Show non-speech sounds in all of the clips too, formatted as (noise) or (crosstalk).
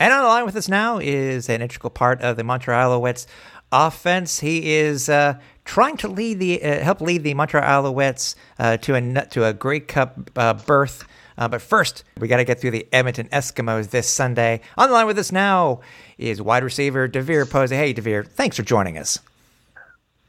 And on the line with us now is an integral part of the Montreal Alouettes offense. He is uh, trying to lead the uh, help lead the Montreal Alouettes uh, to a to a Grey Cup uh, berth. Uh, but first, we got to get through the Edmonton Eskimos this Sunday. On the line with us now is wide receiver DeVier Posey. Hey, DeVier, thanks for joining us.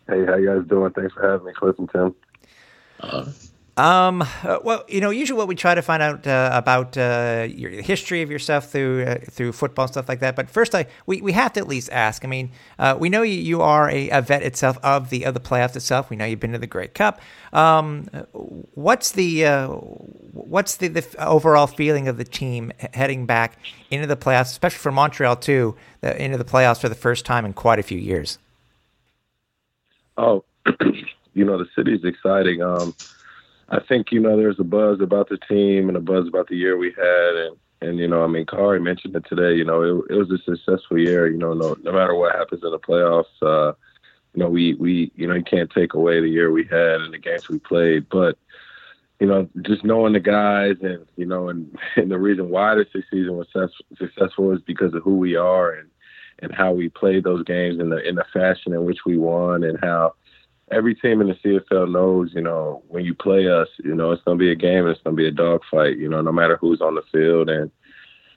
Hey, how you guys doing? Thanks for having me, Cliff and Tim. Um, uh, well, you know, usually what we try to find out uh, about uh, your history of yourself through uh, through football and stuff like that. But first, I we, we have to at least ask. I mean, uh, we know you, you are a, a, vet itself of the of the playoffs itself. We know you've been to the Grey Cup. Um, what's the what's the, the overall feeling of the team heading back into the playoffs, especially for Montreal too, the, into the playoffs for the first time in quite a few years? Oh, (clears throat) you know, the city's exciting. Um, I think you know there's a buzz about the team and a buzz about the year we had, and and you know I mean Khari mentioned it today. You know it, it was a successful year. You know no no matter what happens in the playoffs, uh, you know we we you know you can't take away the year we had and the games we played, but you know, just knowing the guys and, you know, and, (laughs) and the reason why this season was successful is because of who we are and, and how we played those games in the, in the fashion in which we won and how, every team in the CFL knows, you know, when you play us, you know, it's gonna be a game it's gonna be a dogfight, you know, no matter who's on the field and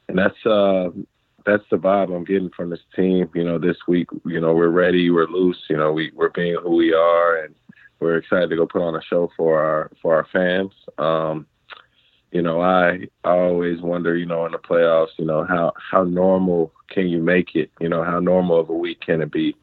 and that's uh that's the vibe I'm getting from this team. You know, this week, you know, we're ready, we're loose, you know, we, we're being who we are and we're excited to go put on a show for our for our fans. Um, you know, I I always wonder, you know, in the playoffs, you know, how how normal can you make it? You know, how normal of a week can it be?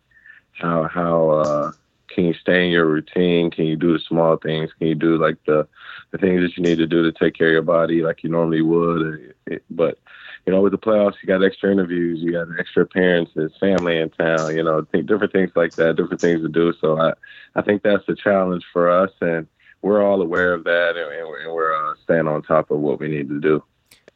How how uh can you stay in your routine? Can you do the small things? Can you do like the the things that you need to do to take care of your body like you normally would? But you know, with the playoffs, you got extra interviews, you got extra appearances, family in town, you know, different things like that, different things to do. So I I think that's the challenge for us, and we're all aware of that, and, and we're uh, staying on top of what we need to do.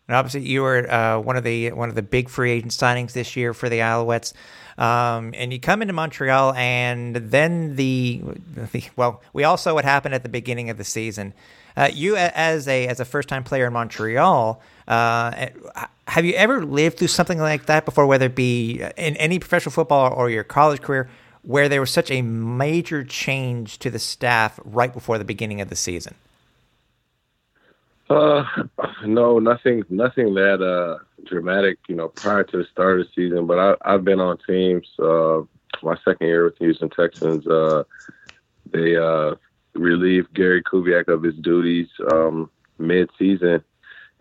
And obviously, you were uh, one of the one of the big free agent signings this year for the Alouettes. Um, and you come into Montreal, and then the, the, well, we all saw what happened at the beginning of the season. Uh, you, as a as a first time player in Montreal, uh, have you ever lived through something like that before? Whether it be in any professional football or your college career, where there was such a major change to the staff right before the beginning of the season. Uh, no, nothing, nothing that uh dramatic, you know, prior to the start of the season. But I, I've been on teams. Uh, my second year with the Houston Texans, uh, they uh relieved Gary Kubiak of his duties um mid-season,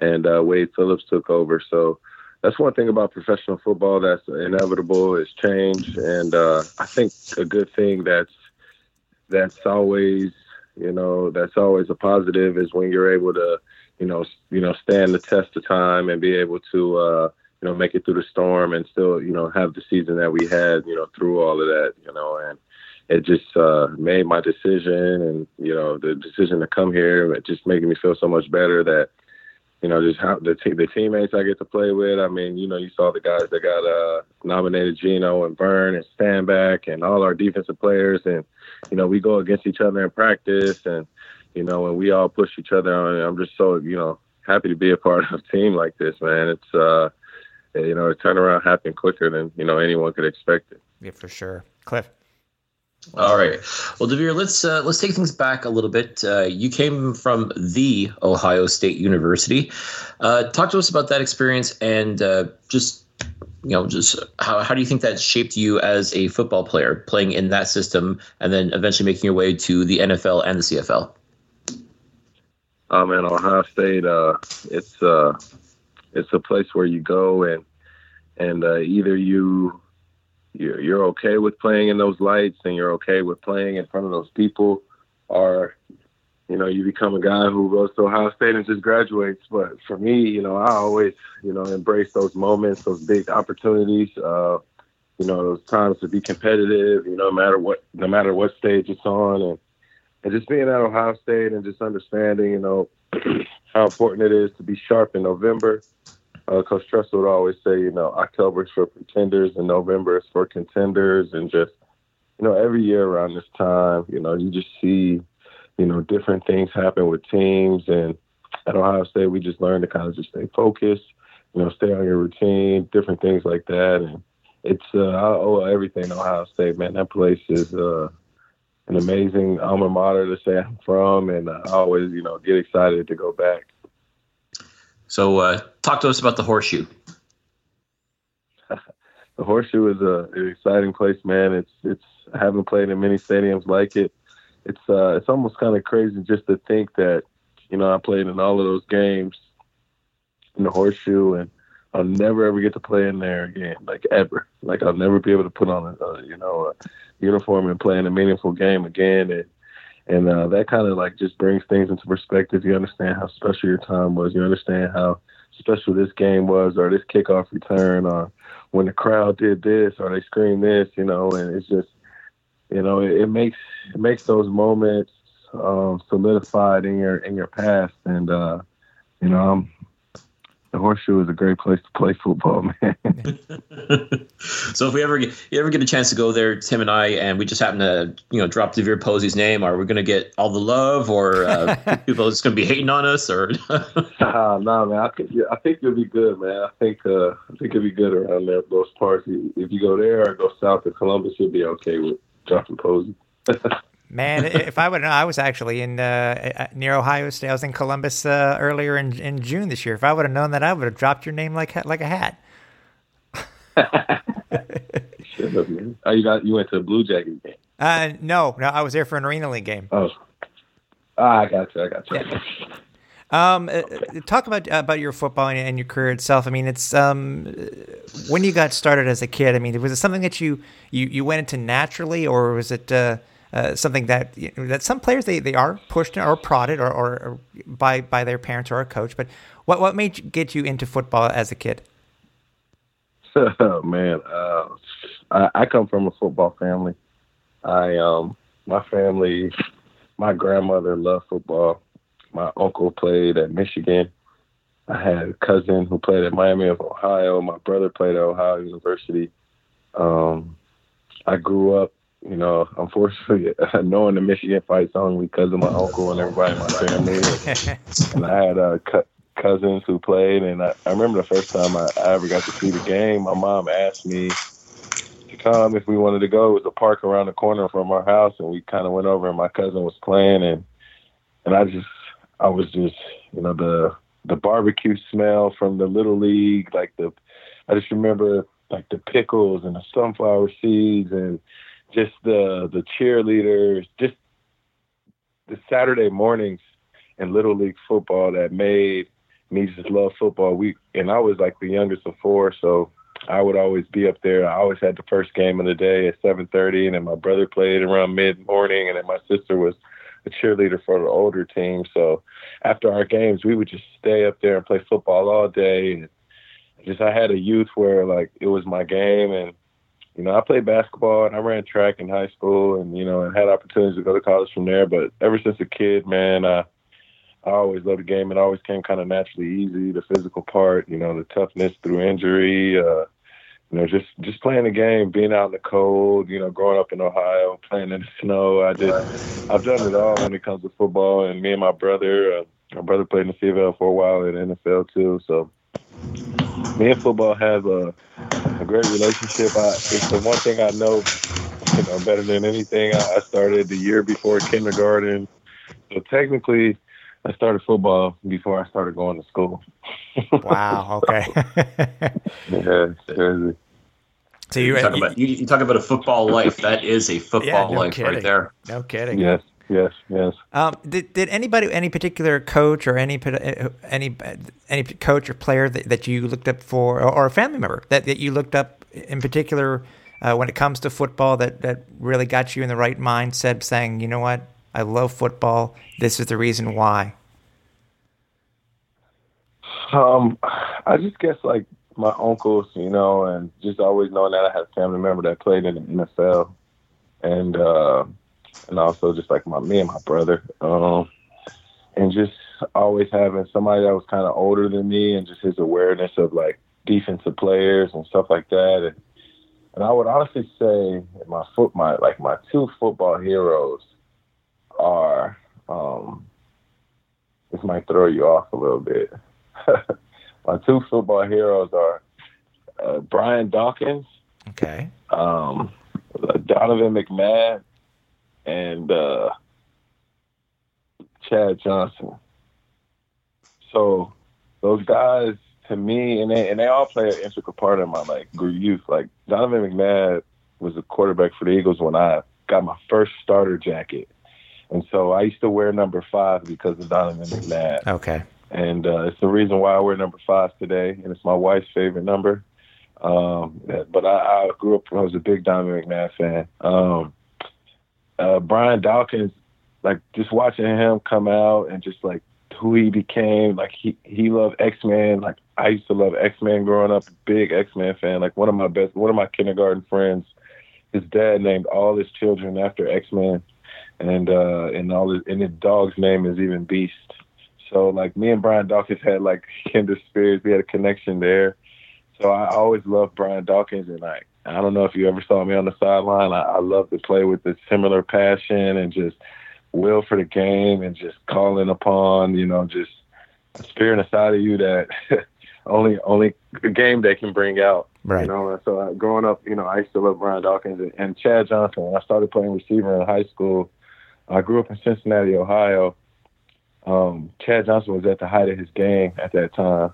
and uh, Wade Phillips took over. So that's one thing about professional football that's inevitable is change, and uh, I think a good thing that's that's always you know that's always a positive is when you're able to you know, you know, stand the test of time and be able to, uh, you know, make it through the storm and still, you know, have the season that we had, you know, through all of that, you know, and it just uh, made my decision and, you know, the decision to come here, it just making me feel so much better that, you know, just how the, te- the teammates I get to play with. I mean, you know, you saw the guys that got uh, nominated, Gino and Vern and Stanback and all our defensive players. And, you know, we go against each other in practice and, you know, and we all push each other on. I'm just so, you know, happy to be a part of a team like this, man. It's, uh, you know, the turnaround happened quicker than, you know, anyone could expect it. Yeah, for sure. Cliff. All right. Well, DeVier, let's uh, let's take things back a little bit. Uh, you came from the Ohio State University. Uh, talk to us about that experience and uh, just you know just how how do you think that shaped you as a football player, playing in that system, and then eventually making your way to the NFL and the CFL? Um, in Ohio State, uh, it's uh, it's a place where you go and and uh, either you you're, you're okay with playing in those lights and you're okay with playing in front of those people, or you know you become a guy who goes to Ohio State and just graduates. But for me, you know, I always you know embrace those moments, those big opportunities. Uh, you know, those times to be competitive. You know, no matter what, no matter what stage it's on, and and just being at Ohio State and just understanding, you know, (clears throat) how important it is to be sharp in November. Uh, Coach Tressel would always say, you know, October is for pretenders and November is for contenders, and just, you know, every year around this time, you know, you just see, you know, different things happen with teams, and at Ohio State, we just learned to kind of just stay focused you know, stay on your routine, different things like that. And it's uh, I owe everything to Ohio State, man. That place is uh, an amazing alma mater to say I'm from, and I always, you know, get excited to go back. So, uh, talk to us about the horseshoe. (laughs) the horseshoe is a, an exciting place, man. It's it's I haven't played in many stadiums like it. It's uh, it's almost kind of crazy just to think that, you know, I played in all of those games in the horseshoe, and I'll never ever get to play in there again, like ever. Like I'll never be able to put on a, a you know a uniform and play in a meaningful game again. And and uh, that kind of like just brings things into perspective. You understand how special your time was. You understand how special this game was, or this kickoff return, or when the crowd did this, or they screamed this. You know, and it's just you know it, it makes it makes those moments um, solidified in your in your past. And uh, you know, I'm the horseshoe is a great place to play football, (laughs) man. (laughs) so if we ever get, you ever get a chance to go there, Tim and I, and we just happen to you know drop DeVier Posey's name, are we going to get all the love, or uh, (laughs) people just going to be hating on us, or? uh, no, man. I think I think you'll be good, man. I think uh, I think you'll be good around there, those parts. If you go there or go south to Columbus, you'll be okay with dropping Posey. Man, if I would know, I was actually in uh, near Ohio State. I was in Columbus uh, earlier in, in June this year. If I would have known that, I would have dropped your name like like a hat. (laughs) Shut up, man. Oh, you got you went to a Blue Jacket game? Uh, no, no, I was there for an Arena League game. Oh, ah, I got you. I got you. Yeah. Um, uh, talk about about your football and, and, your career itself. I mean, it's um, when you got started as a kid. I mean, was it something that you you, you went into naturally, or was it uh, something that you know, that some players they, they are pushed or prodded or, or, or, by by their parents or a coach. But what what made you get you into football as a kid? (laughs) Oh man, uh, I, I come from a football family. I um my family, my grandmother loved football. My uncle played at Michigan. I had a cousin who played at Miami of Ohio. My brother played at Ohio University. Um, I grew up you know, unfortunately, (laughs) knowing the Michigan fight song because of my uncle and everybody in my family. and I had uh, cousins who played, and I, I remember the first time I, I ever got to see the game. My mom asked me to come if we wanted to go. It was a park around the corner from our house, and we kind of went over, and my cousin was playing, and and I just, I was just, you know, the the barbecue smell from the little league, like the, I just remember like the pickles and the sunflower seeds and just the the cheerleaders, just the Saturday mornings in Little League football that made me just love football. We and I was like the youngest of four, so I would always be up there. I always had the first game of the day at 7:30, and then my brother played around mid morning, and then my sister was a cheerleader for the older team. So after our games, we would just stay up there and play football all day. And just I had a youth where like it was my game, and you know, I played basketball and I ran track in high school and, you know, and had opportunities to go to college from there. But ever since a kid, man, I, I always loved the game. It always came kind of naturally easy, the physical part, you know, the toughness through injury, uh, you know, just just playing the game, being out in the cold, you know, growing up in Ohio, playing in the snow. I did, I've done it all when it comes to football. And me and my brother, uh, my brother played in the CFL for a while in the NFL too. So me and football have a, a great relationship. I, it's the one thing I know, you know, better than anything. I, I started the year before kindergarten, so technically, I started football before I started going to school. wow. Okay. (laughs) yeah, crazy. So you, you talk about you, you, talk about a football life. That is a football yeah, no life kidding. right there. No kidding. Yes. Yes, yes. Um, did did anybody, any particular coach or any any any coach or player that, that you looked up for, or, or a family member that, that you looked up in particular uh, when it comes to football that that really got you in the right mindset, saying, you know what, I love football. This is the reason why. Um, I just guess like my uncles, you know, and just always knowing that I had a family member that played in the NFL, and. uh and also just like my me and my brother, um, and just always having somebody that was kind of older than me, and just his awareness of like defensive players and stuff like that. And, and I would honestly say my foot, my like my two football heroes are. Um, this might throw you off a little bit. (laughs) my two football heroes are uh, Brian Dawkins. Okay. Um, Donovan McNabb and uh, Chad Johnson. So those guys, to me, and they and they all play an integral part in my like grew youth. Like Donovan McNabb was a quarterback for the Eagles when I got my first starter jacket, and so I used to wear number five because of Donovan McNabb. Okay. And uh, it's the reason why I wear number five today, and it's my wife's favorite number. Um, but I, I grew up, I was a big Donovan McNabb fan. Um, uh, Brian Dawkins, like just watching him come out and just like who he became, like he, he loved X Men. Like I used to love X Men growing up, big X Men fan. Like one of my best, one of my kindergarten friends, his dad named all his children after X Men, and uh, and all his, and his dog's name is even Beast. So like me and Brian Dawkins had like (laughs) kindred spirits. We had a connection there. So I always loved Brian Dawkins, and I I don't know if you ever saw me on the sideline. I, I love to play with the similar passion and just will for the game and just calling upon you know just a spirit inside of you that (laughs) only only the game day can bring out. Right. You know, so uh, growing up, you know, I used to love Brian Dawkins and, and Chad Johnson. When I started playing receiver in high school, I grew up in Cincinnati, Ohio. Um, Chad Johnson was at the height of his game at that time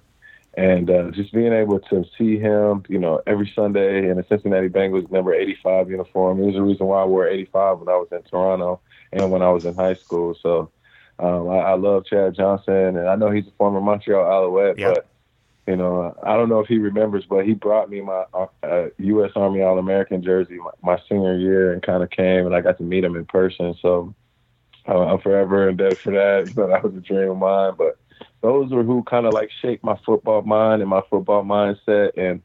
and uh, just being able to see him, you know, every Sunday in the Cincinnati Bengals number 85 uniform. It was the reason why I wore 85 when I was in Toronto and when I was in high school. So um, I, I love Chad Johnson, and I know he's a former Montreal Alouette, yep. but you know, I don't know if he remembers, but he brought me my uh, U.S. Army All American jersey my, my, senior year, and kind of came, and I got to meet him in person. So uh, I'm forever indebted for that. (laughs) You know, that was a dream of mine, but those are who kind of like shaped my football mind and my football mindset. And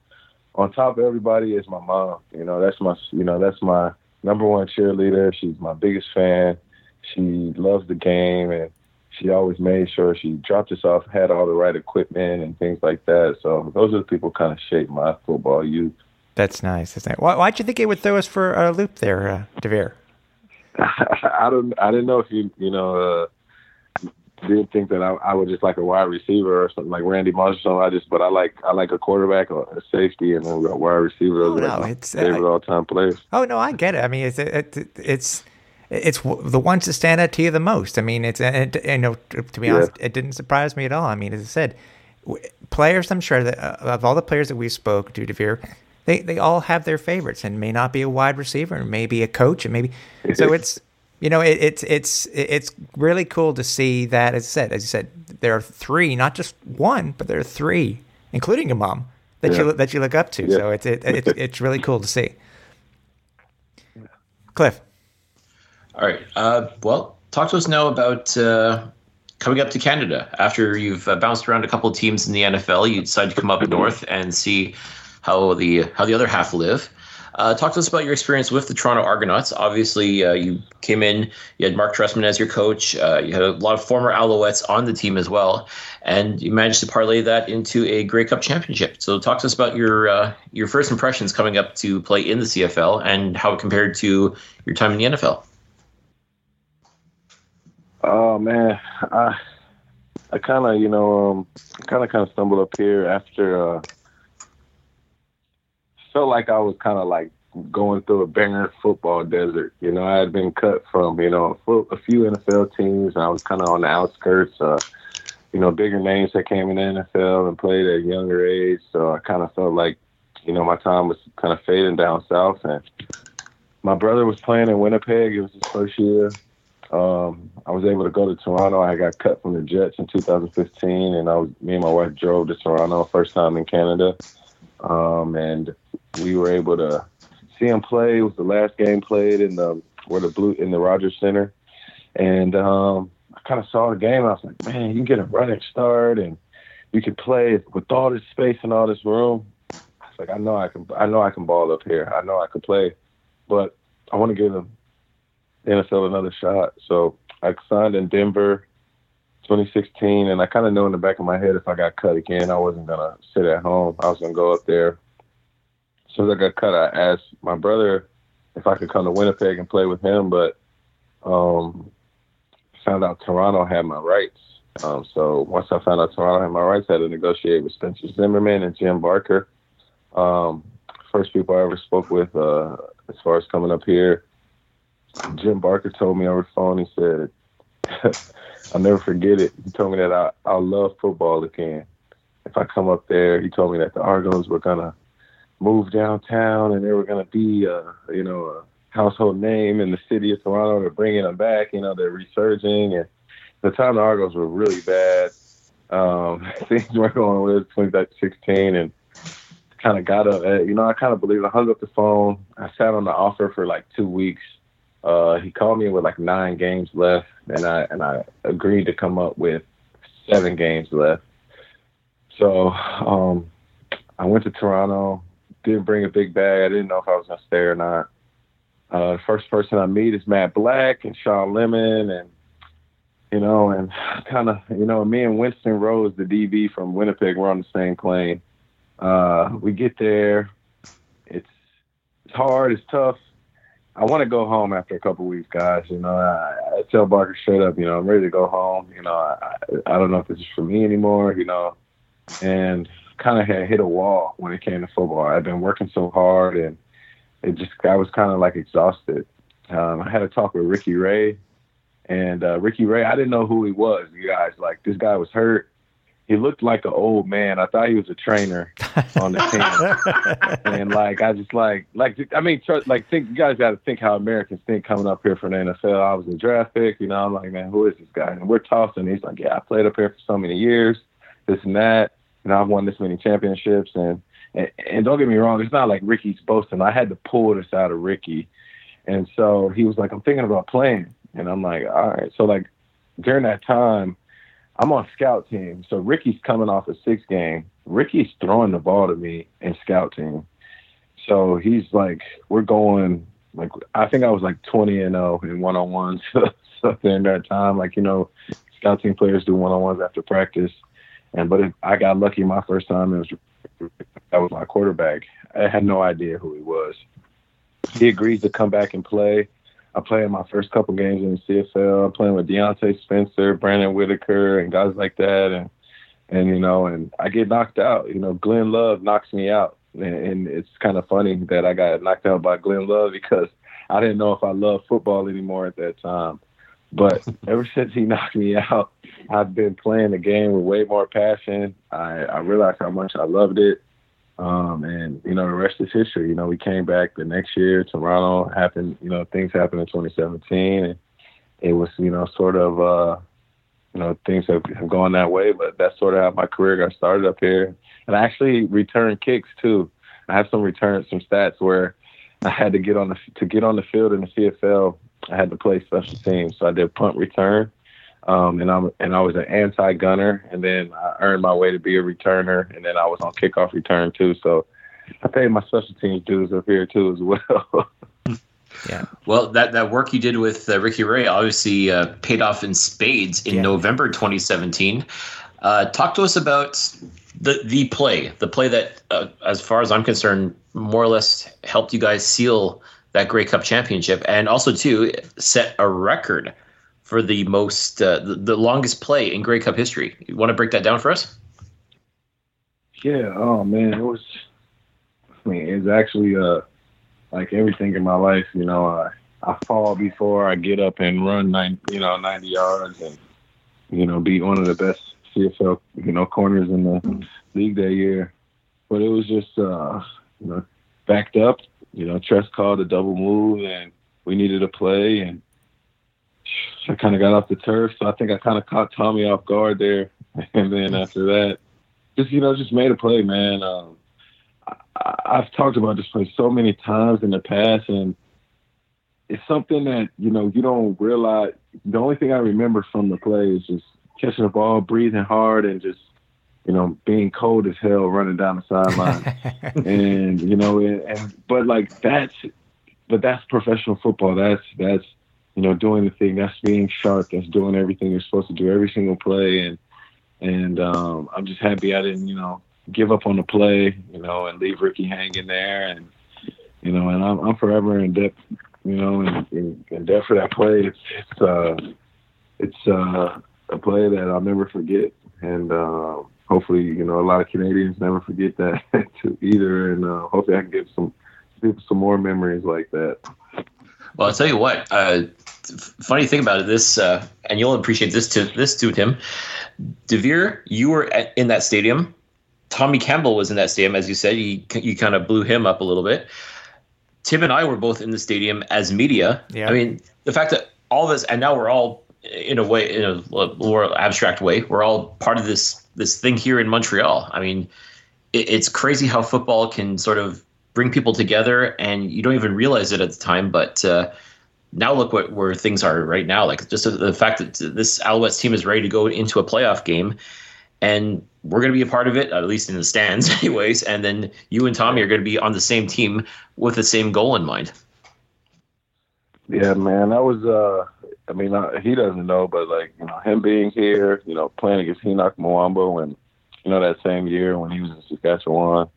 on top of everybody is my mom. You know, that's my you know that's my number one cheerleader. She's my biggest fan. She loves the game and she always made sure she dropped us off, had all the right equipment and things like that. So those are the people kind of shaped my football youth. That's nice. That's nice. Why, why'd you think it would throw us for a loop there, uh, DeVier? (laughs) I don't. I didn't know if you you know uh, didn't think that I, I was just like a wide receiver or something like Randy Moss or something. I just, but I like I like a quarterback or a safety and then a wide receiver. Oh, no, my it's, uh, favorite all time players. Oh no, I get it. I mean, it's it, it's it's the ones that stand out to you the most. I mean, it's it, you know to be Yeah. honest, it didn't surprise me at all. I mean, as I said, players. I'm sure that uh, of all the players that we spoke to, DeVier, they they all have their favorites, and may not be a wide receiver, and maybe a coach, and maybe so (laughs) it's. You know, it, it's it's it's really cool to see that. As I said, as you said, there are three, not just one, but there are three, including your mom, that Yeah. you that you look up to. Yeah. So it's it, it's it's really cool to see. Cliff, All right. Uh, well, talk to us now about uh, coming up to Canada after you've uh, bounced around a couple of teams in the NFL. You decide to come up north and see how the how the other half live. Uh, talk to us about your experience with the Toronto Argonauts. Obviously, uh, you came in, you had Mark Trestman as your coach. Uh, you had a lot of former Alouettes on the team as well, and you managed to parlay that into a Grey Cup championship. So, talk to us about your uh, your first impressions coming up to play in the CFL and how it compared to your time in the NFL. Oh man, I I kind of you know um kind of kind of stumbled up here after uh felt like I was kind of like going through a barren football desert. You know, I had been cut from you know a few NFL teams, and I was kind of on the outskirts. Uh, you know, bigger names that came in the NFL and played at a younger age. So I kind of felt like, you know, my time was kind of fading down south. And my brother was playing in Winnipeg. It was his first year. Um, I was able to go to Toronto. I got cut from the Jets in 2015, and I was me and my wife drove to Toronto first time in Canada, um, and we were able to see him play. It was the last game played in the where the blue in the Rogers Center, and um, I kind of saw the game. I was like, man, you can get a running start, and you can play with all this space and all this room. I was like, I know I can. I know I can ball up here. I know I can play, but I want to give him the NFL another shot. So I signed in Denver 2016, and I kind of knew in the back of my head if I got cut again, I wasn't to sit at home. I was to go up there. Soon as I got cut, I asked my brother if I could come to Winnipeg and play with him, but um, found out Toronto had my rights. Um, so once I found out Toronto had my rights, I had to negotiate with Spencer Zimmerman and Jim Barker. Um, first people I ever spoke with uh, as far as coming up here. Jim Barker told me over the phone. He said, (laughs) "I'll never forget it." He told me that I I love football again. If I come up there, he told me that the Argos were gonna move downtown and they were gonna be, uh, you know, a household name in the city of Toronto. They're bringing them back. You know, they're resurging. And the time the Argos were really bad. Um, (laughs) things weren't going well. It was 16 and kind of got a, you know, I kind of believe I hung up the phone. I sat on the offer for like two weeks. Uh, he called me with like nine games left, and I and I agreed to come up with seven games left. So um, I went to Toronto. Didn't bring a big bag. I didn't know if I was gonna stay or not. Uh, the first person I meet is Matt Black and Shawn Lemon, and you know, and kind of, you know, me and Winston Rose, the DB from Winnipeg, we're on the same plane. Uh, we get there. It's it's hard. It's tough. I want to go home after a couple weeks, guys. You know, I, I tell Barker straight up, you know, I'm ready to go home. You know, I, I don't know if this is for me anymore. You know, and kind of had hit a wall when it came to football. I've been working so hard, and it just I was kind of like exhausted. Um, I had a talk with Ricky Ray, and uh, Ricky Ray, I didn't know who he was. You guys, like this guy was hurt he looked like an old man. I thought he was a trainer on the team, (laughs) and like I just like like I mean, tr- like think you guys got to think how Americans think coming up here for the NFL. I was a draft pick, you know. I'm like, man, who is this guy? And we're tossing. He's like, yeah, I played up here for so many years, this and that, and I've won this many championships. And and, and don't get me wrong, it's not like Ricky's boasting. I had to pull this out of Ricky, and so he was like, I'm thinking about playing, and I'm like, all right. So like during that time I'm on scout team. So Ricky's coming off a six game. Ricky's throwing the ball to me in scout team. So he's like, we're going like I think I was like 20 and 0 in one on ones. so in that time, like you know, scout team players do one on ones after practice. And but I got lucky my first time. It was that was my quarterback. I had no idea who he was. He agreed to come back and play. I played my first couple games in the CFL. I'm playing with Diontae Spencer, Brandon Whitaker, and guys like that. And and you know, and I get knocked out. You know, Glenn Love knocks me out, and, and it's kind of funny that I got knocked out by Glenn Love because I didn't know if I loved football anymore at that time. But (laughs) ever since he knocked me out, I've been playing the game with way more passion. I, I realized how much I loved it. Um, and you know, the rest is history. You know, we came back the next year. Toronto happened. You know, things happened in 2017, and it was you know sort of uh, you know things have, have gone that way. But that's sort of how my career got started up here. And I actually returned kicks too. I have some returns, some stats where I had to get on the to get on the field in the CFL. I had to play special teams, so I did punt return. Um, and I'm and I was an anti-gunner, and then I earned my way to be a returner, and then I was on kickoff return too. So I paid my special teams dues up here too as well. (laughs) yeah. Well, that that work you did with uh, Ricky Ray obviously uh, paid off in spades in yeah. November 2017. Uh, talk to us about the the play, the play that, uh, as far as I'm concerned, more or less helped you guys seal that Grey Cup championship, and also too set a record for the most uh, the, the, longest play in Grey Cup history. You want to break that down for us? Yeah. Oh man, it was. I mean, it's actually uh like everything in my life. You know, I I fall before I get up and run nine, you know, ninety yards and you know be one of the best CFL you know corners in the league that year. But it was just uh you know backed up. You know, Tress called a double move and we needed a play and I kind of got off the turf, so I think I kind of caught Tommy off guard there. (laughs) And then after that, just you know, just made a play, man. Um, I, I've talked about this play so many times in the past, and it's something that you know you don't realize. The only thing I remember from the play is just catching the ball, breathing hard, and just you know being cold as hell running down the sideline. (laughs) and you know, and, and but like that's but that's professional football. That's that's you know, doing the thing. That's being sharp. That's doing everything you're supposed to do every single play. And and um, I'm just happy I didn't, you know, give up on the play, you know, and leave Ricky hanging there. And you know, and I'm, I'm forever in debt, you know, in, in, in debt for that play. It's it's uh, it's uh, a play that I'll never forget, and uh, hopefully, you know, a lot of Canadians never forget that (laughs) too either, and uh, hopefully, I can give some some more memories like that. Well, I'll tell you what. Uh, funny thing about it, this, uh, and you'll appreciate this to this too, Tim. DeVier, you were at, in that stadium. Tommy Campbell was in that stadium, as you said. You you kind of blew him up a little bit. Tim and I were both in the stadium as media. Yeah. I mean, the fact that all of this, and now we're all in a way, in a more abstract way, we're all part of this this thing here in Montreal. I mean, it, it's crazy how football can sort of bring people together, and you don't even realize it at the time. But uh, now look what where things are right now. Like just the fact that this Alouettes team is ready to go into a playoff game, and we're going to be a part of it, at least in the stands, (laughs) anyways. And then you and Tommy are going to be on the same team with the same goal in mind. Yeah, man, that was. uh I mean, uh, he doesn't know, but like you know, him being here, you know, playing against Henoc Muamba, and you know that same year when he was in Saskatchewan,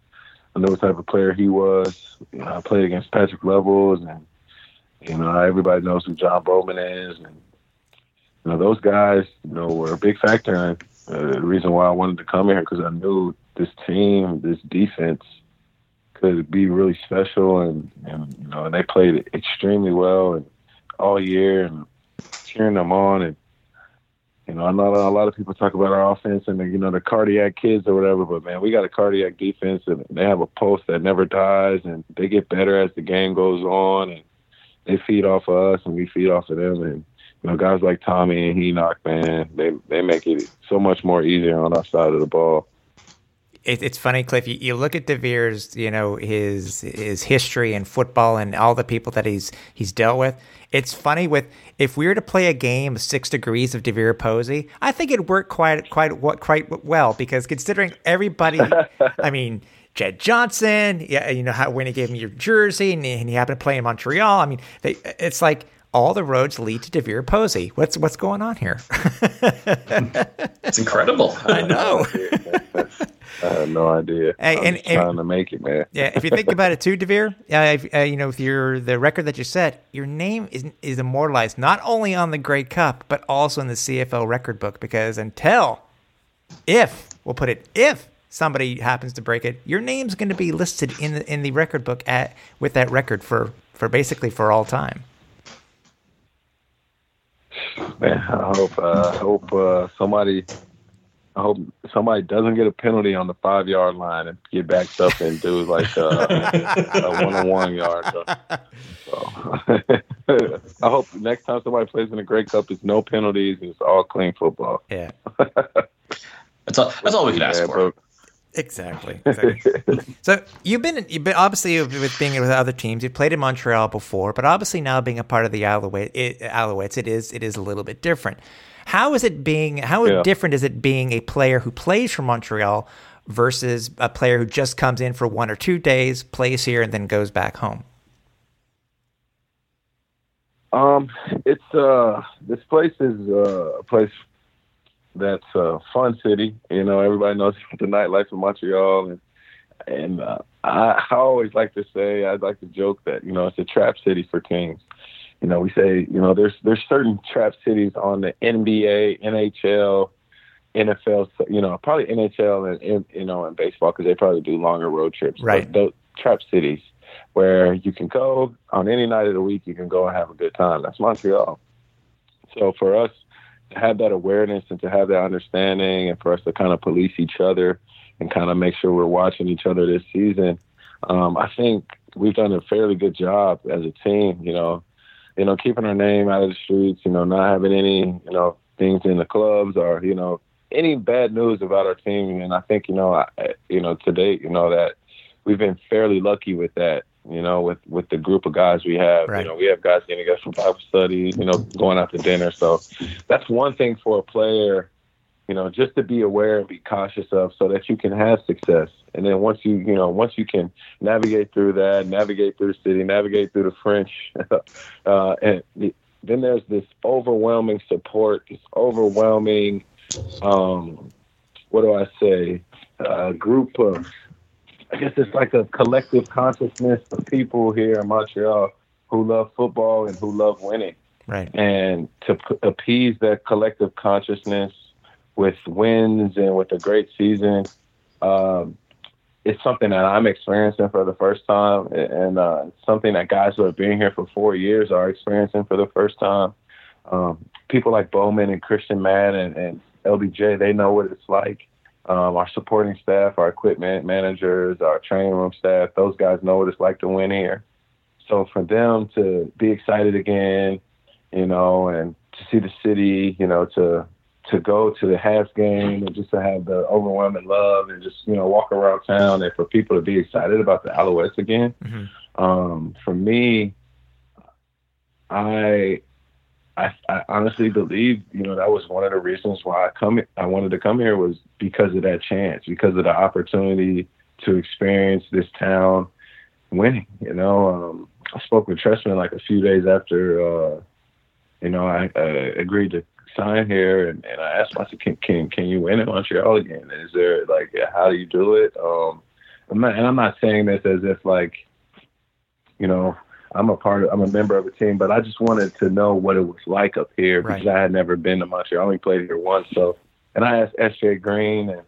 I know what type of player he was. You know, I played against Patrick Levels, and you know everybody knows who John Bowman is, and you know those guys, you know, were a big factor in uh, the reason why I wanted to come here because I knew this team, this defense, could be really special, and and you know, and they played extremely well and all year, and cheering them on, and you know, I know a lot of people talk about our offense and you know the cardiac kids or whatever, but man, we got a cardiac defense and they have a pulse that never dies, and they get better as the game goes on, and they feed off of us and we feed off of them, and you know, guys like Tommy and Henoc, man, they they make it so much more easier on our side of the ball. It, it's funny, Cliff. You, you, look at DeVier's, you know, his his history in football and all the people that he's he's dealt with. It's funny with if we were to play a game of six degrees of DeVier Posey, I think it'd work quite quite quite well because considering everybody, (laughs) I mean. Jed Johnson, yeah, you know how when he gave me your jersey and, and he happened to play in Montreal. I mean, they, it's like all the roads lead to DeVier Posey. What's what's going on here? (laughs) it's incredible. I know. (laughs) I have no idea. Hey, I'm and, trying to make it, man. yeah, if you think about it too, DeVier, uh, uh, you know, if you're the record that you set, your name is is immortalized not only on the Grey Cup but also in the CFL record book because until, if we'll put it, if somebody happens to break it, your name's going to be listed in the in the record book at with that record for for basically for all time. Man, I hope uh, I hope uh, somebody I hope somebody doesn't get a penalty on the five yard line and get backed up and do like uh, a one on one yard. So, so. (laughs) I hope next time somebody plays in the Grey Cup, it's no penalties. It's all clean football. Yeah, (laughs) that's all. That's all we can ask yeah, for. But, Exactly. exactly. (laughs) so you've been, you've been obviously with being with other teams. You've played in Montreal before, but obviously now being a part of the Alouette, it, Alouettes, it is it is a little bit different. How is it being? How yeah. different is it being a player who plays for Montreal versus a player who just comes in for one or two days, plays here, and then goes back home? Um, it's uh, this place is uh, a place that's a fun city. You know, everybody knows (laughs) the nightlife in Montreal, and and uh, I, I always like to say, I'd like to joke that you know it's a trap city for teams. You know, we say you know there's there's certain trap cities on the NBA, NHL, NFL. You know, probably NHL and you know and baseball because they probably do longer road trips. Right. But those trap cities where you can go on any night of the week, you can go and have a good time. That's Montreal. So for us, have that awareness and to have that understanding and for us to kind of police each other and kind of make sure we're watching each other this season, um, I think we've done a fairly good job as a team, you know, you know, keeping our name out of the streets, you know, not having any, you know, things in the clubs or, you know, any bad news about our team. And I think, you know, I, you know, to date, you know, that we've been fairly lucky with that you know, with with the group of guys we have. Right. You know, we have guys getting together for Bible study, you know, going out to dinner. So that's one thing for a player, you know, just to be aware and be cautious of so that you can have success. And then once you, you know, once you can navigate through that, navigate through the city, navigate through the French, (laughs) uh, and then there's this overwhelming support, this overwhelming, um, what do I say, uh, group of I guess it's like a collective consciousness of people here in Montreal who love football and who love winning. right? And to p- appease that collective consciousness with wins and with a great season, um, it's something that I'm experiencing for the first time, and uh, something that guys who have been here for four years are experiencing for the first time. Um, people like Bowman and Christian Mann and, and LBJ, they know what it's like. Um, our supporting staff, our equipment managers, our training room staff, those guys know what it's like to win here. So for them to be excited again, you know, and to see the city, you know, to to go to the half game and just to have the overwhelming love and just you know walk around town and for people to be excited about the Alouettes again. Mm-hmm. Um, for me, I, I I honestly believe you know that was one of the reasons why I come I wanted to come here was because of that chance because of the opportunity to experience this town winning. You know, um, I spoke with Trestman like a few days after. Uh, you know, I, I agreed to sign here, and, and I asked myself, can, can can you win in Montreal again? Is there like how do you do it? Um, I'm not, and I'm not saying this as if like, you know, I'm a part of, I'm a member of a team, but I just wanted to know what it was like up here right. because I had never been to Montreal. I only played here once, so and I asked SJ Green and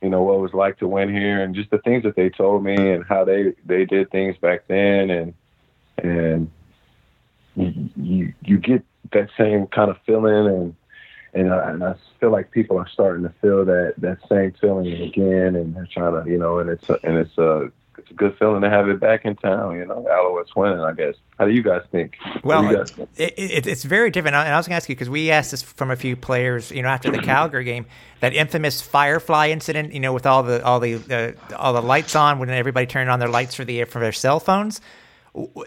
you know what it was like to win here and just the things that they told me and how they they did things back then and and you you, you get that same kind of feeling and and I, and I feel like people are starting to feel that that same feeling again, and they're trying to, you know, and it's a, and it's a it's a good feeling to have it back in town. You know, Alouettes winning. I guess. How do you guys think? Well, guys think? It, it, it's very different. And I was going to ask you because we asked this from a few players. You know, after the (clears throat) Calgary game, that infamous Firefly incident. You know, with all the all the uh, all the lights on when everybody turned on their lights for the for their cell phones.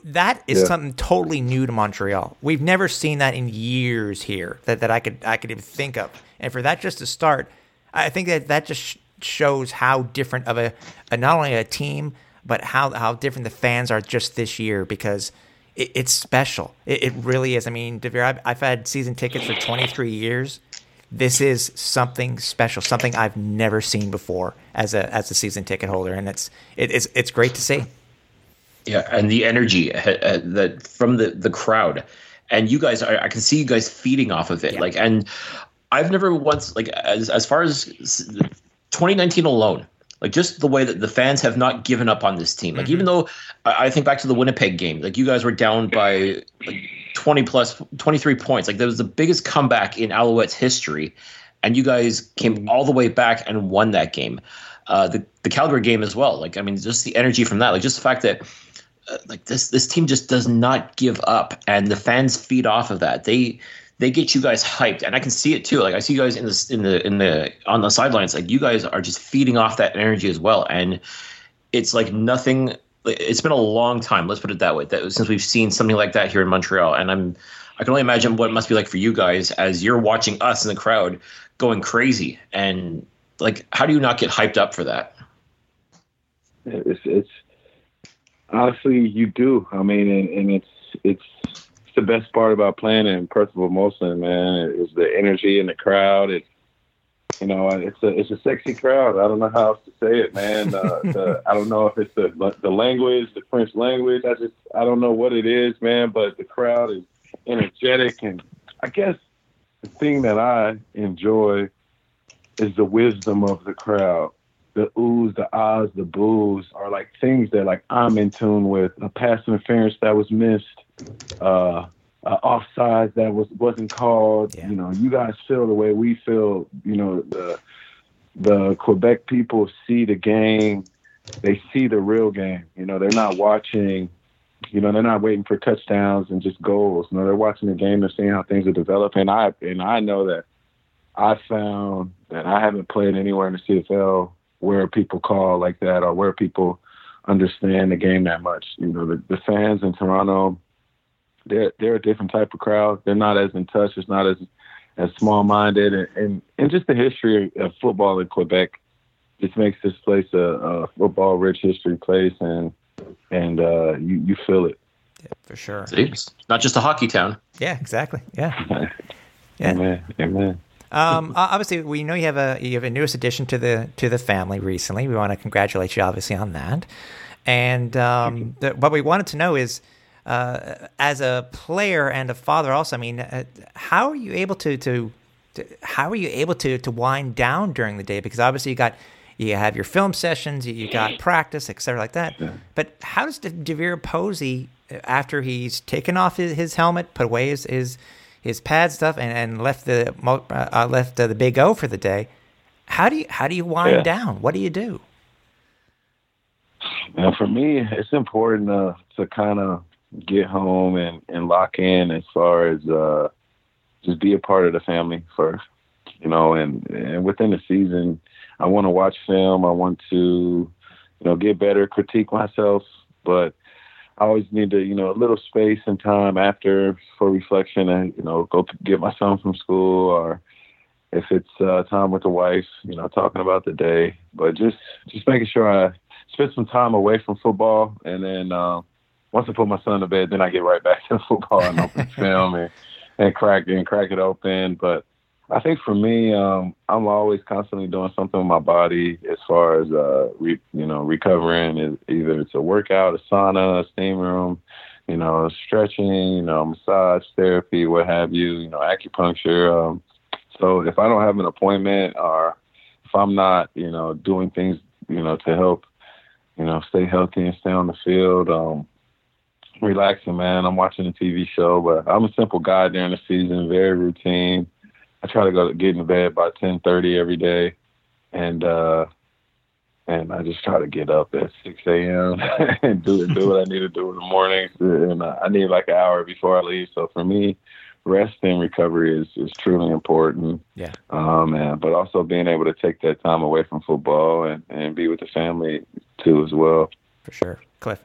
That is yeah. something totally new to Montreal. We've never seen that in years here that, that I could I could even think of. And for that just to start, I think that that just shows how different of a, a not only a team but how how different the fans are just this year because it, it's special. It, it, really is. I mean, DeVier, I've, I've had season tickets for 23 years. This is something special, something I've never seen before as a as a season ticket holder, and it's it, it's it's great to see. Yeah, and the energy uh, uh, that from the the crowd, and you guys are, I can see you guys feeding off of it. Yeah. Like, and I've never once like as as far as 2019 alone, like just the way that the fans have not given up on this team. Like, mm-hmm. even though I, I think back to the Winnipeg game, like you guys were down by like 20 plus 23 points. Like that was the biggest comeback in Alouettes history, and you guys came all the way back and won that game. Uh, the the Calgary game as well. Like I mean, just the energy from that. Like just the fact that uh, like this this team just does not give up and the fans feed off of that they they get you guys hyped. And i can see it too. Like i see you guys in the in the in the on the sidelines. Like you guys are just feeding off that energy as well. And it's like nothing it's been a long time let's put it that way that since we've seen something like that here in montreal. And i'm i can only imagine what it must be like for you guys as you're watching us in the crowd going crazy. And like how do you not get hyped up for that? It's it's Honestly, you do. I mean, and, and it's it's it's the best part about playing in Percival Molson, man. Is the energy in the crowd. It's you know, it's a it's a sexy crowd. I don't know how else to say it, man. Uh, (laughs) the, I don't know if it's the the language, the French language. I just I don't know what it is, man. But the crowd is energetic, and I guess the thing that I enjoy is the wisdom of the crowd the oohs, the ahs, the boos are like things that like I'm in tune with. A pass interference that was missed, uh, uh, offsides that was wasn't called. Yeah. You know, you guys feel the way we feel. You know, the the Quebec people see the game. They see the real game. You know, they're not watching. You know, they're not waiting for touchdowns and just goals. You know, they're watching the game. They're seeing how things are developing. I and I know that I found that I haven't played anywhere in the CFL where people call like that or where people understand the game that much. You know, the, the fans in Toronto, they're they're a different type of crowd. They're not as in touch. It's not as as small minded, and, and and just the history of football in Quebec just makes this place a, a football rich history place, and and uh, you you feel it. Yeah, for sure. It's not just a hockey town. Yeah, exactly. Yeah. yeah. (laughs) Amen. Amen. Um, obviously, we know you have a you have a newest addition to the to the family recently. We want to congratulate you, obviously, on that. And um, the, what we wanted to know is, uh, as a player and a father, also, I mean, uh, how are you able to, to, to how are you able to to wind down during the day? Because obviously you got you have your film sessions, you, you got practice, etc., like that. Yeah. But how does DeVier Posey, after he's taken off his, his helmet, put away his his, his pad stuff, and, and left the uh, left the big O for the day? How do you how do you wind yeah. down? What do you do? Now, for me, it's important uh, to kind of get home and, and lock in as far as uh, just be a part of the family first, you know, and, and within the season, I want to watch film. I want to, you know, get better, critique myself, but I always need to, you know, a little space and time after for reflection and, you know, go get my son from school or if it's uh, time with the wife, you know, talking about the day, but just, just making sure I spend some time away from football and then, uh, once I put my son to bed, then I get right back (laughs) to football and open film and, and crack and crack it open. But I think for me, um, I'm always constantly doing something with my body as far as uh, re, you know recovering. Either it's a workout, a sauna, a steam room, you know, stretching, you know, massage therapy, what have you, you know, acupuncture. Um, so if I don't have an appointment or if I'm not, you know, doing things, you know, to help, you know, stay healthy and stay on the field, um, relaxing, man. I'm watching a TV show, but I'm a simple guy during the season, very routine I try to go to get in bed by ten thirty every day, and uh, and I just try to get up at six a.m. (laughs) and do do what I need to do in the morning. And uh, I need like an hour before I leave. So for me, rest and recovery is is truly important. Yeah. Um, and but also being able to take that time away from football and and be with the family too as well. For sure, Cliff.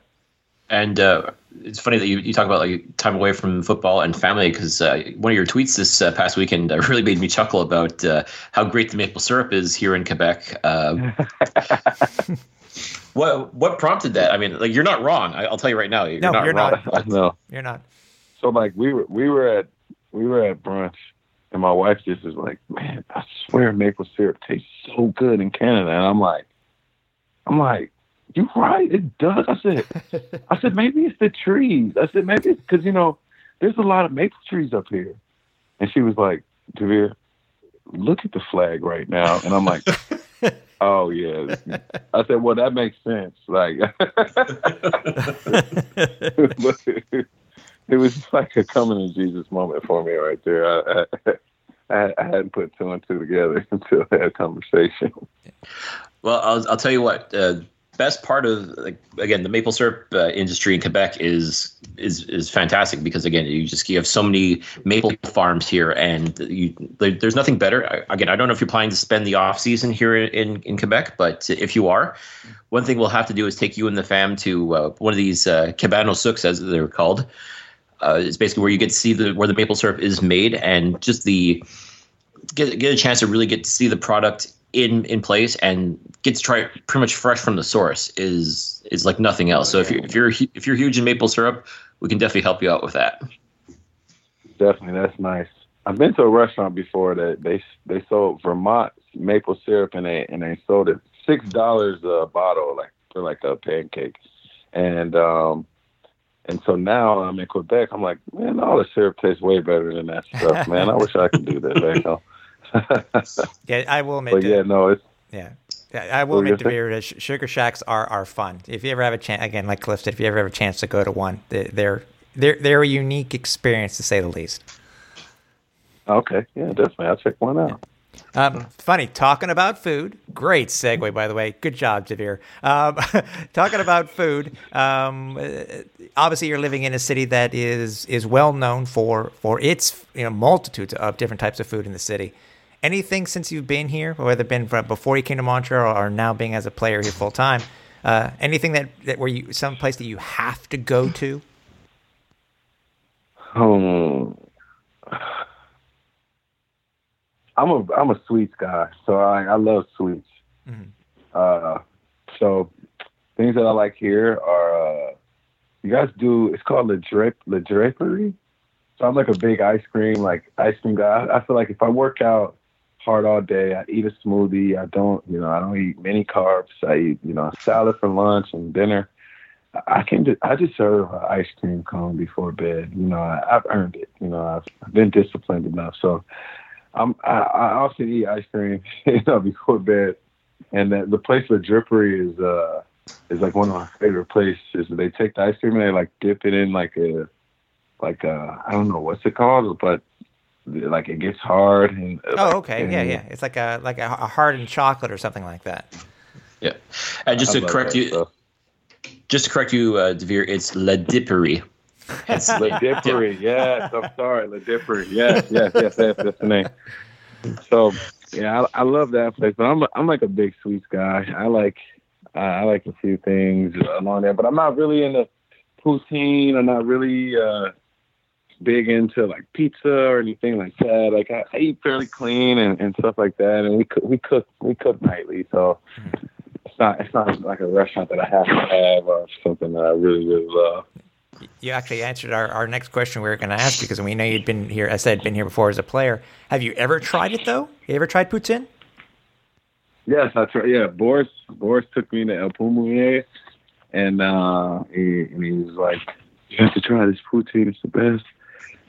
And uh, it's funny that you, you talk about like time away from football and family because uh, one of your tweets this uh, past weekend uh, (laughs) really made me chuckle about uh, how great the maple syrup is here in Quebec. Um, (laughs) what what prompted that? I mean, like you're not wrong. I, will tell you right now. You're no, not you're wrong. not. no, you're not. So like we were we were at we were at brunch and my wife just is like, man, I swear maple syrup tastes so good in Canada, and I'm like, I'm like you right, it does. I said, I said (laughs) maybe it's the trees. I said maybe it's because you know there's a lot of maple trees up here. And she was like, DeVier, look at the flag right now. And I'm like, (laughs) oh yeah. I said, well that makes sense. Like, (laughs) it was like a coming to Jesus moment for me right there. I, I, I hadn't put two and two together until that conversation. Well, I'll, I'll tell you what. Uh, best part of like again the maple syrup uh, industry in Quebec is is is fantastic because again you just you have so many maple farms here and you there's nothing better. Again I don't know if you're planning to spend the off season here in in Quebec but if you are one thing we'll have to do is take you and the fam to uh, one of these uh, cabano as they're called. Uh, it's basically where you get to see the where the maple syrup is made and just the get get a chance to really get to see the product in in place and gets tried pretty much fresh from the source is is like nothing else. So if you're if you're if you're huge in maple syrup, we can definitely help you out with that. Definitely, that's nice. I've been to a restaurant before that they they sold Vermont maple syrup and they and they sold it six dollars a bottle like for like a pancake, and um and so now I'm in Quebec. I'm like, man, all the syrup tastes way better than that stuff, (laughs) man. I wish I could do that back home. Yeah, I will admit. But yeah, no, it's yeah. I will admit to be Sugar Shacks are, are fun. If you ever have a chance, again, like Cliff said, if you ever have a chance to go to one, they're they're they're a unique experience to say the least. Okay, yeah, definitely. I'll check one out. Um, funny talking about food. Great segue, by the way. Good job, DeVier. Um, (laughs) talking about food. Um, obviously, you're living in a city that is is well known for for its you know multitudes of different types of food in the city anything since you've been here, whether it been before you came to Montreal or now being as a player here full time, uh, anything that, that where you some place that you have to go to? Um, I'm a I'm a sweets guy, so I I love sweets. Mm-hmm. Uh, so things that I like here are uh, you guys do. It's called Le Drip Le Draperie. So I'm like a big ice cream like ice cream guy. I feel like if I work out hard all day. I eat a smoothie. I don't, you know, I don't eat many carbs. I eat, you know, a salad for lunch and dinner. I can just I deserve an ice cream cone before bed. You know, I, have earned it. You know, I've, I've been disciplined enough. So I'm I, I often eat ice cream, (laughs) you know, before bed. And the, the place La Drippery is uh is like one of my favorite places. They take the ice cream and they like dip it in like a like a I don't know what's it called, but like it gets hard and oh okay. and, yeah yeah. It's like a like a, a hardened chocolate or something like that. Yeah. And just to correct you stuff. just to correct you uh DeVier it's la Diperie it's la (laughs) Diperie yes i'm sorry. La Diperie yes yes yes yes that's the name. So yeah I, I love that place but i'm i'm like a big sweets guy. I like uh, i like a few things along there but i'm not really into poutine. I'm not really uh big into like pizza or anything like that. Like I, I eat fairly clean and, and stuff like that, and we cook we cook we cook nightly, so it's not it's not like a restaurant that I have to have or something that I really really love. You actually answered our, our next question we were going to ask because we know you'd been here. I said been here before as a player. Have you ever tried it though? Have you ever tried poutine? Yes, I tried. Yeah, Boris Boris took me to El Pulmoyer, and uh, he, and he was like, "You have to try this poutine. It's the best."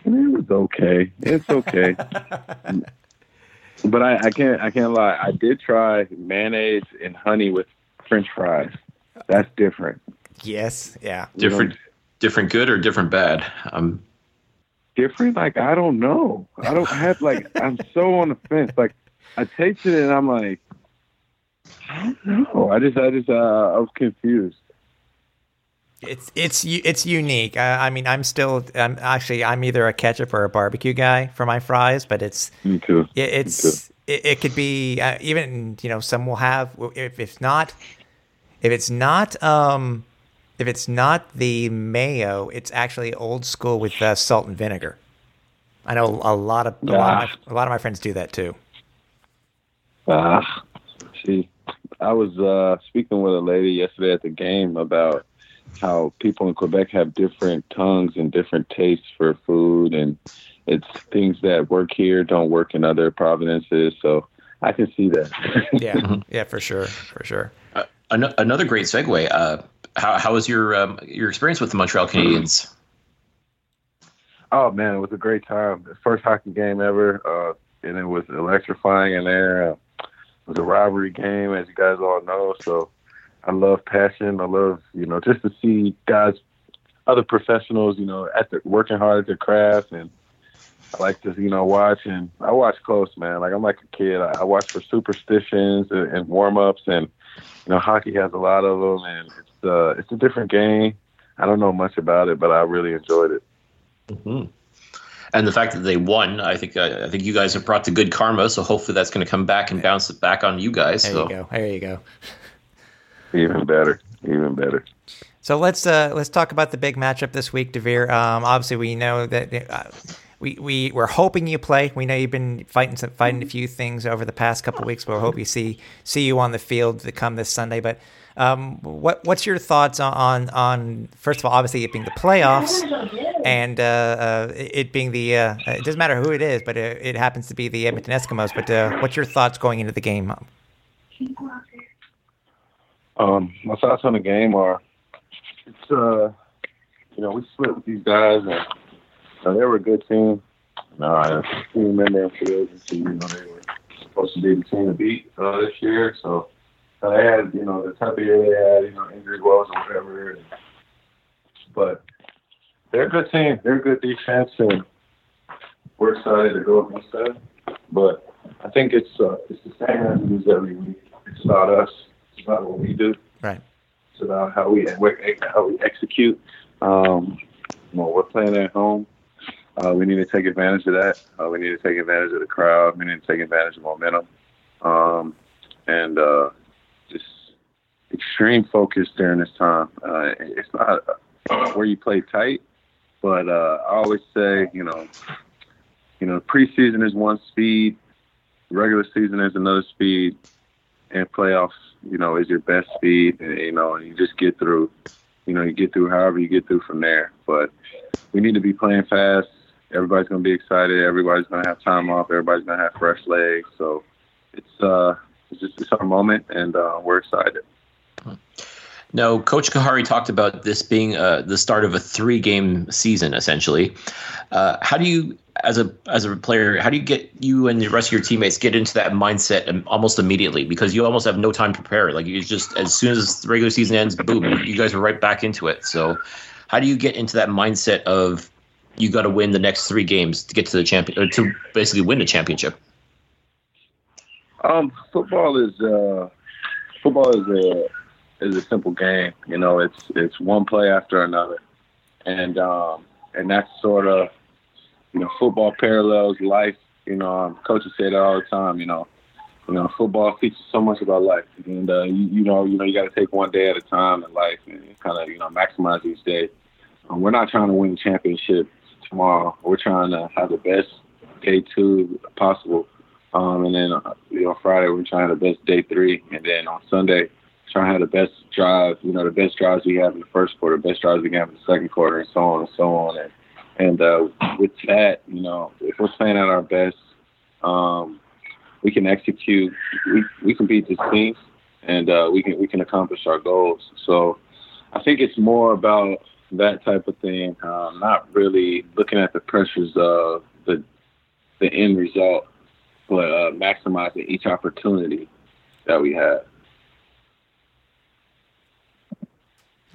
It was okay. It's okay. (laughs) but I, I can't I can't lie. I did try mayonnaise and honey with French fries. That's different. Yes. Yeah. Different. different good or different bad. Um. Different. Like I don't know. I don't have like (laughs) I'm so on the fence. Like I tasted it and I'm like I don't know. I just I just uh, I was confused. It's it's it's unique. I, I, mean, I'm still. I'm actually. I'm either a ketchup or a barbecue guy for my fries, but it's. Me too. It, it's. Me too. It, it, could be uh, even. You know, some will have. If it's not, if it's not, um, if it's not the mayo, it's actually old school with uh, salt and vinegar. I know a lot of a, lot of my, a lot of my friends do that too. Ah, see, I was uh, speaking with a lady yesterday at the game about how people in Quebec have different tongues and different tastes for food, and it's things that work here don't work in other provinces. So I can see that. (laughs) yeah, mm-hmm. yeah, for sure, for sure. Uh, an- another great segue. Uh, how how was your um, your experience with the Montreal Canadiens? Oh man, it was a great time. The first hockey game ever, uh, and it was electrifying in there. Uh, it was a rivalry game, as you guys all know. So I love passion. I love, you know, just to see guys, other professionals, you know, at the working hard at their craft, and I like to, you know, watch and I watch close, man. Like I'm like a kid. I, I watch for superstitions and, and warm ups, and you know, hockey has a lot of them, and it's uh, it's a different game. I don't know much about it, but I really enjoyed it. Mm-hmm. And the fact that they won, I think, uh, I think you guys have brought the good karma. So hopefully that's going to come back and bounce it back on you guys. There so. you go. There you go. Even better. Even better. So let's uh, let's talk about the big matchup this week, DeVier. Um, obviously, we know that uh, we we we're hoping you play. We know you've been fighting some, fighting a few things over the past couple weeks, but we hope you see see you on the field to come this Sunday. But um, what what's your thoughts on, on, first of all, obviously it being the playoffs and uh, uh, it being the uh, it doesn't matter who it is, but it, it happens to be the Edmonton Eskimos. But uh, what's your thoughts going into the game? Um, my thoughts on the game are, it's uh, you know, we split with these guys, and uh, they were a good team. No, I remember for those you know, they were supposed to be the team to beat uh, this year. So uh, they had, you know, the type of year they had, you know, injury woes or whatever. And, but they're a good team. They're a good defense, and we're excited to go against them. But I think it's uh, it's the same as it is every week. It's about us it's about what we do. Right. It's about how we how we execute. Um, you know, we're playing at home. Uh, we need to take advantage of that. Uh, we need to take advantage of the crowd. We need to take advantage of momentum, um, and uh, just extreme focus during this time. Uh, it's not where you play tight, but uh, I always say, you know, you know, preseason is one speed, regular season is another speed, and playoffs you know, is your best speed, and, you know, and you just get through. You know, you get through however you get through from there. But we need to be playing fast. Everybody's to be excited. Everybody's to have time off. Everybody's to have fresh legs. So it's uh, it's just it's our moment, and uh, we're excited. Now, Coach Khari talked about this being uh, the start of a three-game season, essentially. Uh, how do you, as a as a player, how do you get you and the rest of your teammates get into that mindset almost immediately? Because you almost have no time to prepare. Like you just as soon as the regular season ends, boom, you guys are right back into it. So, how do you get into that mindset of you got to win the next three games to get to the champion, or to basically win the championship? Um, football is uh, football is a is a simple game. You know, it's it's one play after another, and um, and that's sort of you know football parallels life. You know, um, coaches say that all the time. You know, you know, football teaches so much about life, and uh, you, you know, you know, you got to take one day at a time in life and kind of you know maximize each day. Um, we're not trying to win the championship tomorrow. We're trying to have the best day two possible. Um, and then, uh, you know, Friday we're trying the best day three. And then on Sunday, trying to have the best drive, you know, the best drives we have in the first quarter, best drives we have in the second quarter, and so on and so on. And, and uh, with that, you know, if we're playing at our best, um, we can execute, we, we can beat this team, and uh, we can we can accomplish our goals. So I think it's more about that type of thing, uh, not really looking at the pressures of the the end result, but uh, maximizing each opportunity that we have.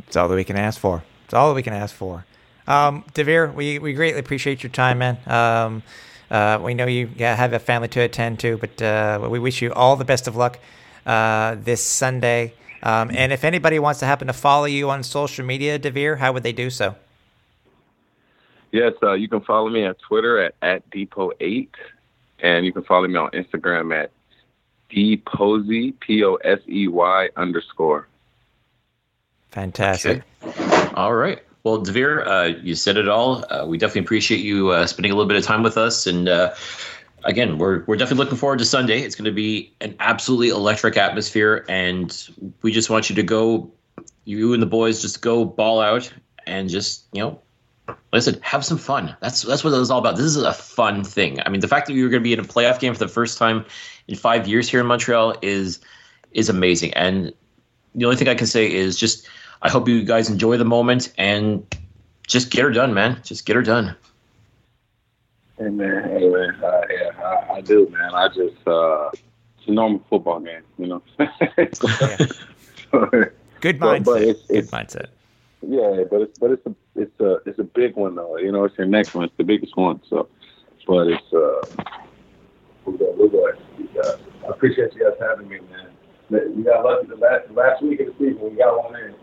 It's all that we can ask for. It's all that we can ask for. Um, DeVier, we, we greatly appreciate your time, man. Um, uh, we know you have a family to attend to, but uh, we wish you all the best of luck uh, this Sunday. Um, and if anybody wants to happen to follow you on social media, DeVier, how would they do so? Yes, uh, you can follow me on Twitter at, at Depot8, and you can follow me on Instagram at Dposey, P O S E Y underscore. Fantastic. Okay. All right. Well, DeVier, uh, you said it all. Uh, we definitely appreciate you uh, spending a little bit of time with us. And uh, again, we're, we're definitely looking forward to Sunday. It's going to be an absolutely electric atmosphere. And we just want you to go, you and the boys, just go ball out and just, you know, listen, have some fun. That's that's what it was all about. This is a fun thing. I mean, the fact that you're going to be in a playoff game for the first time in five years here in Montreal is is amazing. And the only thing I can say is just I hope you guys enjoy the moment and just get her done, man. Just get her done. Hey man, hey man, uh, yeah, I, I, do, man. I just uh, it's a normal football game, you know. (laughs) Good mindset. But, but it's, it's, Good mindset. Yeah, but it's but it's a it's a it's a big one though. You know, it's your next one. It's the biggest one. So, but it's uh, we're going we're going. I appreciate you guys having me, man. You got lucky the last last week of the season. We got one in.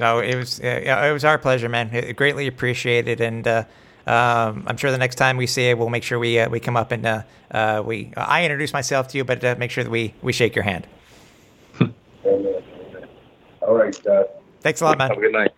No, it was uh, it was our pleasure, man. It, greatly appreciated, and uh, um, I'm sure the next time we see it, we'll make sure we uh, we come up and uh, uh, we I introduce myself to you, but uh, make sure that we we shake your hand. (laughs) All right, guys. Thanks a lot, man. Have a good night.